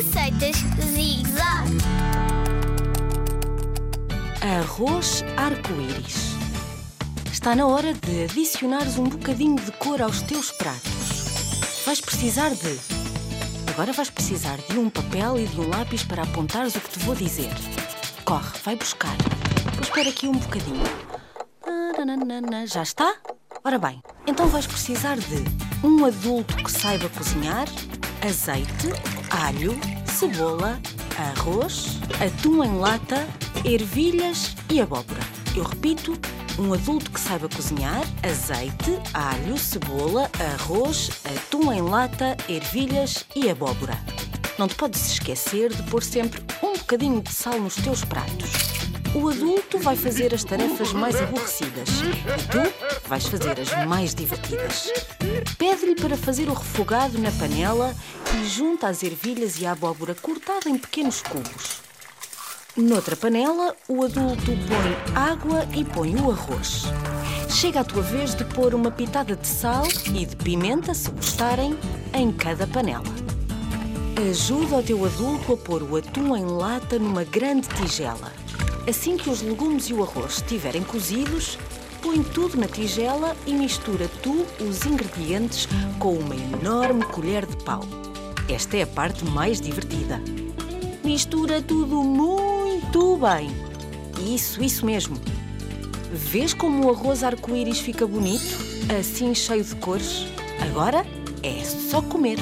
Receitas Zig Zag. Arroz arco-íris. Está na hora de adicionares um bocadinho de cor aos teus pratos. Vais precisar de. Agora vais precisar de um papel e de um lápis para apontares o que te vou dizer. Corre, vai buscar. Vou esperar aqui um bocadinho. Já está? Ora bem, então vais precisar de um adulto que saiba cozinhar, azeite, alho, cebola, arroz, atum em lata, ervilhas e abóbora. Eu repito, um adulto que saiba cozinhar, azeite, alho, cebola, arroz, atum em lata, ervilhas e abóbora. Não te podes esquecer de pôr sempre um bocadinho de sal nos teus pratos. O adulto vai fazer as tarefas mais aborrecidas e tu vais fazer as mais divertidas. Pede-lhe para fazer o refogado na panela e junta as ervilhas e a abóbora cortada em pequenos cubos. Noutra panela, o adulto põe água e põe o arroz. Chega a tua vez de pôr uma pitada de sal e de pimenta, se gostarem, em cada panela. Ajuda o teu adulto a pôr o atum em lata numa grande tigela. Assim que os legumes e o arroz estiverem cozidos, põe tudo na tigela e mistura tu os ingredientes com uma enorme colher de pau. Esta é a parte mais divertida. Mistura tudo muito bem. Isso, isso mesmo. Vês como o arroz arco-íris fica bonito? Assim cheio de cores? Agora é só comer.